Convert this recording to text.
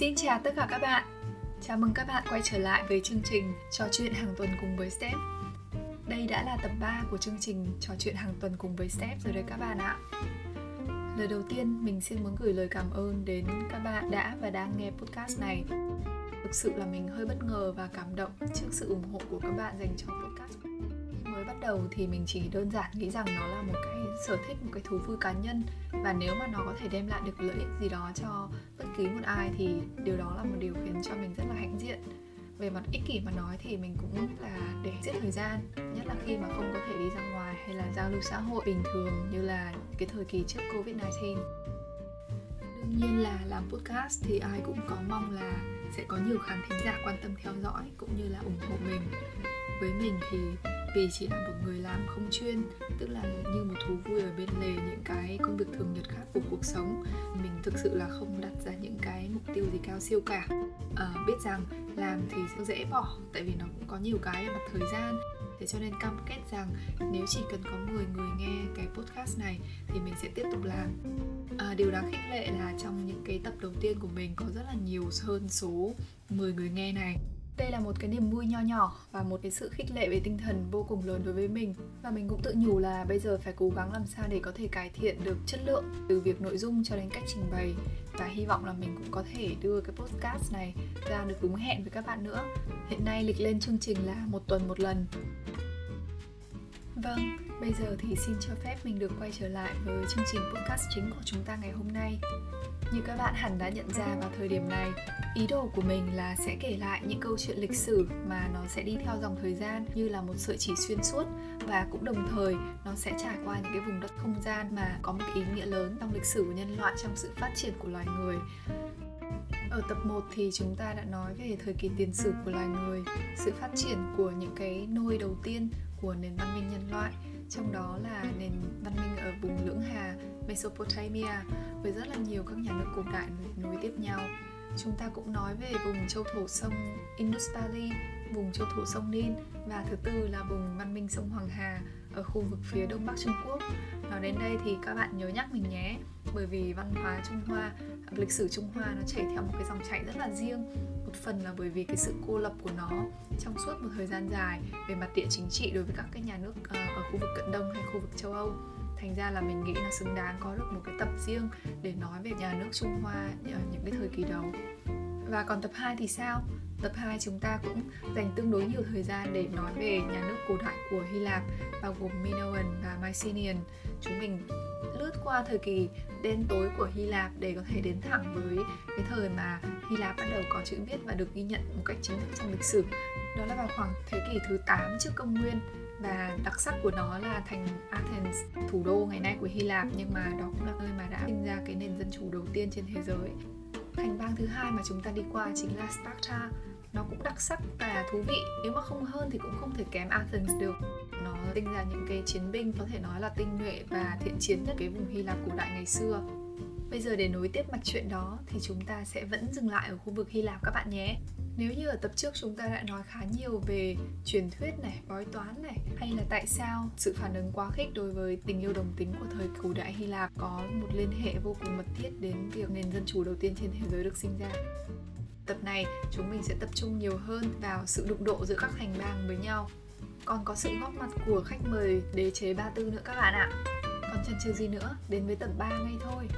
Xin chào tất cả các bạn. Chào mừng các bạn quay trở lại với chương trình Trò chuyện hàng tuần cùng với step Đây đã là tập 3 của chương trình Trò chuyện hàng tuần cùng với step rồi đấy các bạn ạ. Lời đầu tiên, mình xin muốn gửi lời cảm ơn đến các bạn đã và đang nghe podcast này. Thực sự là mình hơi bất ngờ và cảm động trước sự ủng hộ của các bạn dành cho podcast mới bắt đầu thì mình chỉ đơn giản nghĩ rằng nó là một cái sở thích, một cái thú vui cá nhân. Và nếu mà nó có thể đem lại được lợi ích gì đó cho bất kỳ một ai thì điều đó là một điều khiến cho mình rất là hãnh diện. Về mặt ích kỷ mà nói thì mình cũng là để giết thời gian, nhất là khi mà không có thể đi ra ngoài hay là giao lưu xã hội bình thường như là cái thời kỳ trước covid 19 đương nhiên là làm podcast thì ai cũng có mong là sẽ có nhiều khán thính giả quan tâm theo dõi cũng như là ủng hộ mình. Với mình thì vì chỉ là một người làm không chuyên tức là như một thú vui ở bên lề những cái công việc thường nhật khác của cuộc sống. Mình thực sự là không đặt ra những cái mục tiêu gì cao siêu cả. À, biết rằng làm thì sẽ dễ bỏ tại vì nó cũng có nhiều cái về mặt thời gian. Thế cho nên cam kết rằng nếu chỉ cần có 10 người nghe cái podcast này thì mình sẽ tiếp tục làm. À, điều đáng khích lệ là trong những cái tập đầu tiên của mình có rất là nhiều hơn số 10 người nghe này đây là một cái niềm vui nho nhỏ và một cái sự khích lệ về tinh thần vô cùng lớn đối với mình. Và mình cũng tự nhủ là bây giờ phải cố gắng làm sao để có thể cải thiện được chất lượng từ việc nội dung cho đến cách trình bày. Và hy vọng là mình cũng có thể đưa cái podcast này ra được đúng hẹn với các bạn nữa. Hiện nay lịch lên chương trình là một tuần một lần. Vâng, bây giờ thì xin cho phép mình được quay trở lại với chương trình podcast chính của chúng ta ngày hôm nay. Như các bạn hẳn đã nhận ra vào thời điểm này, ý đồ của mình là sẽ kể lại những câu chuyện lịch sử mà nó sẽ đi theo dòng thời gian như là một sợi chỉ xuyên suốt và cũng đồng thời nó sẽ trải qua những cái vùng đất không gian mà có một ý nghĩa lớn trong lịch sử của nhân loại trong sự phát triển của loài người. Ở tập 1 thì chúng ta đã nói về thời kỳ tiền sử của loài người, sự phát triển của những cái nôi đầu tiên của nền văn minh nhân loại trong đó là nền văn minh ở vùng lưỡng hà Mesopotamia với rất là nhiều các nhà nước cổ đại nối tiếp nhau. Chúng ta cũng nói về vùng châu thổ sông Indus Valley, vùng châu thổ sông Nin và thứ tư là vùng văn minh sông Hoàng Hà ở khu vực phía đông bắc Trung Quốc. Nói đến đây thì các bạn nhớ nhắc mình nhé, bởi vì văn hóa Trung Hoa, lịch sử Trung Hoa nó chảy theo một cái dòng chảy rất là riêng. Một phần là bởi vì cái sự cô lập của nó trong suốt một thời gian dài về mặt địa chính trị đối với các cái nhà nước ờ, ở khu vực cận đông hay khu vực châu Âu thành ra là mình nghĩ là xứng đáng có được một cái tập riêng để nói về nhà nước Trung Hoa ở những cái thời kỳ đầu và còn tập 2 thì sao? Tập 2 chúng ta cũng dành tương đối nhiều thời gian để nói về nhà nước cổ đại của Hy Lạp, bao gồm Minoan và Mycenaean. Chúng mình lướt qua thời kỳ đen tối của Hy Lạp để có thể đến thẳng với cái thời mà Hy Lạp bắt đầu có chữ viết và được ghi nhận một cách chính thức trong lịch sử. Đó là vào khoảng thế kỷ thứ 8 trước công nguyên và đặc sắc của nó là thành Athens, thủ đô ngày nay của Hy Lạp nhưng mà đó cũng là nơi mà đã sinh ra cái nền dân chủ đầu tiên trên thế giới. Thành bang thứ hai mà chúng ta đi qua chính là Sparta. Nó cũng đặc sắc và thú vị, nếu mà không hơn thì cũng không thể kém Athens được. Nó sinh ra những cái chiến binh có thể nói là tinh nhuệ và thiện chiến nhất cái vùng Hy Lạp cổ đại ngày xưa. Bây giờ để nối tiếp mạch chuyện đó thì chúng ta sẽ vẫn dừng lại ở khu vực Hy Lạp các bạn nhé. Nếu như ở tập trước chúng ta đã nói khá nhiều về truyền thuyết này, bói toán này hay là tại sao sự phản ứng quá khích đối với tình yêu đồng tính của thời cổ đại Hy Lạp có một liên hệ vô cùng mật thiết đến việc nền dân chủ đầu tiên trên thế giới được sinh ra. Tập này chúng mình sẽ tập trung nhiều hơn vào sự đụng độ giữa các thành bang với nhau. Còn có sự góp mặt của khách mời đế chế Ba Tư nữa các bạn ạ. Còn chần chừ gì nữa, đến với tập 3 ngay thôi.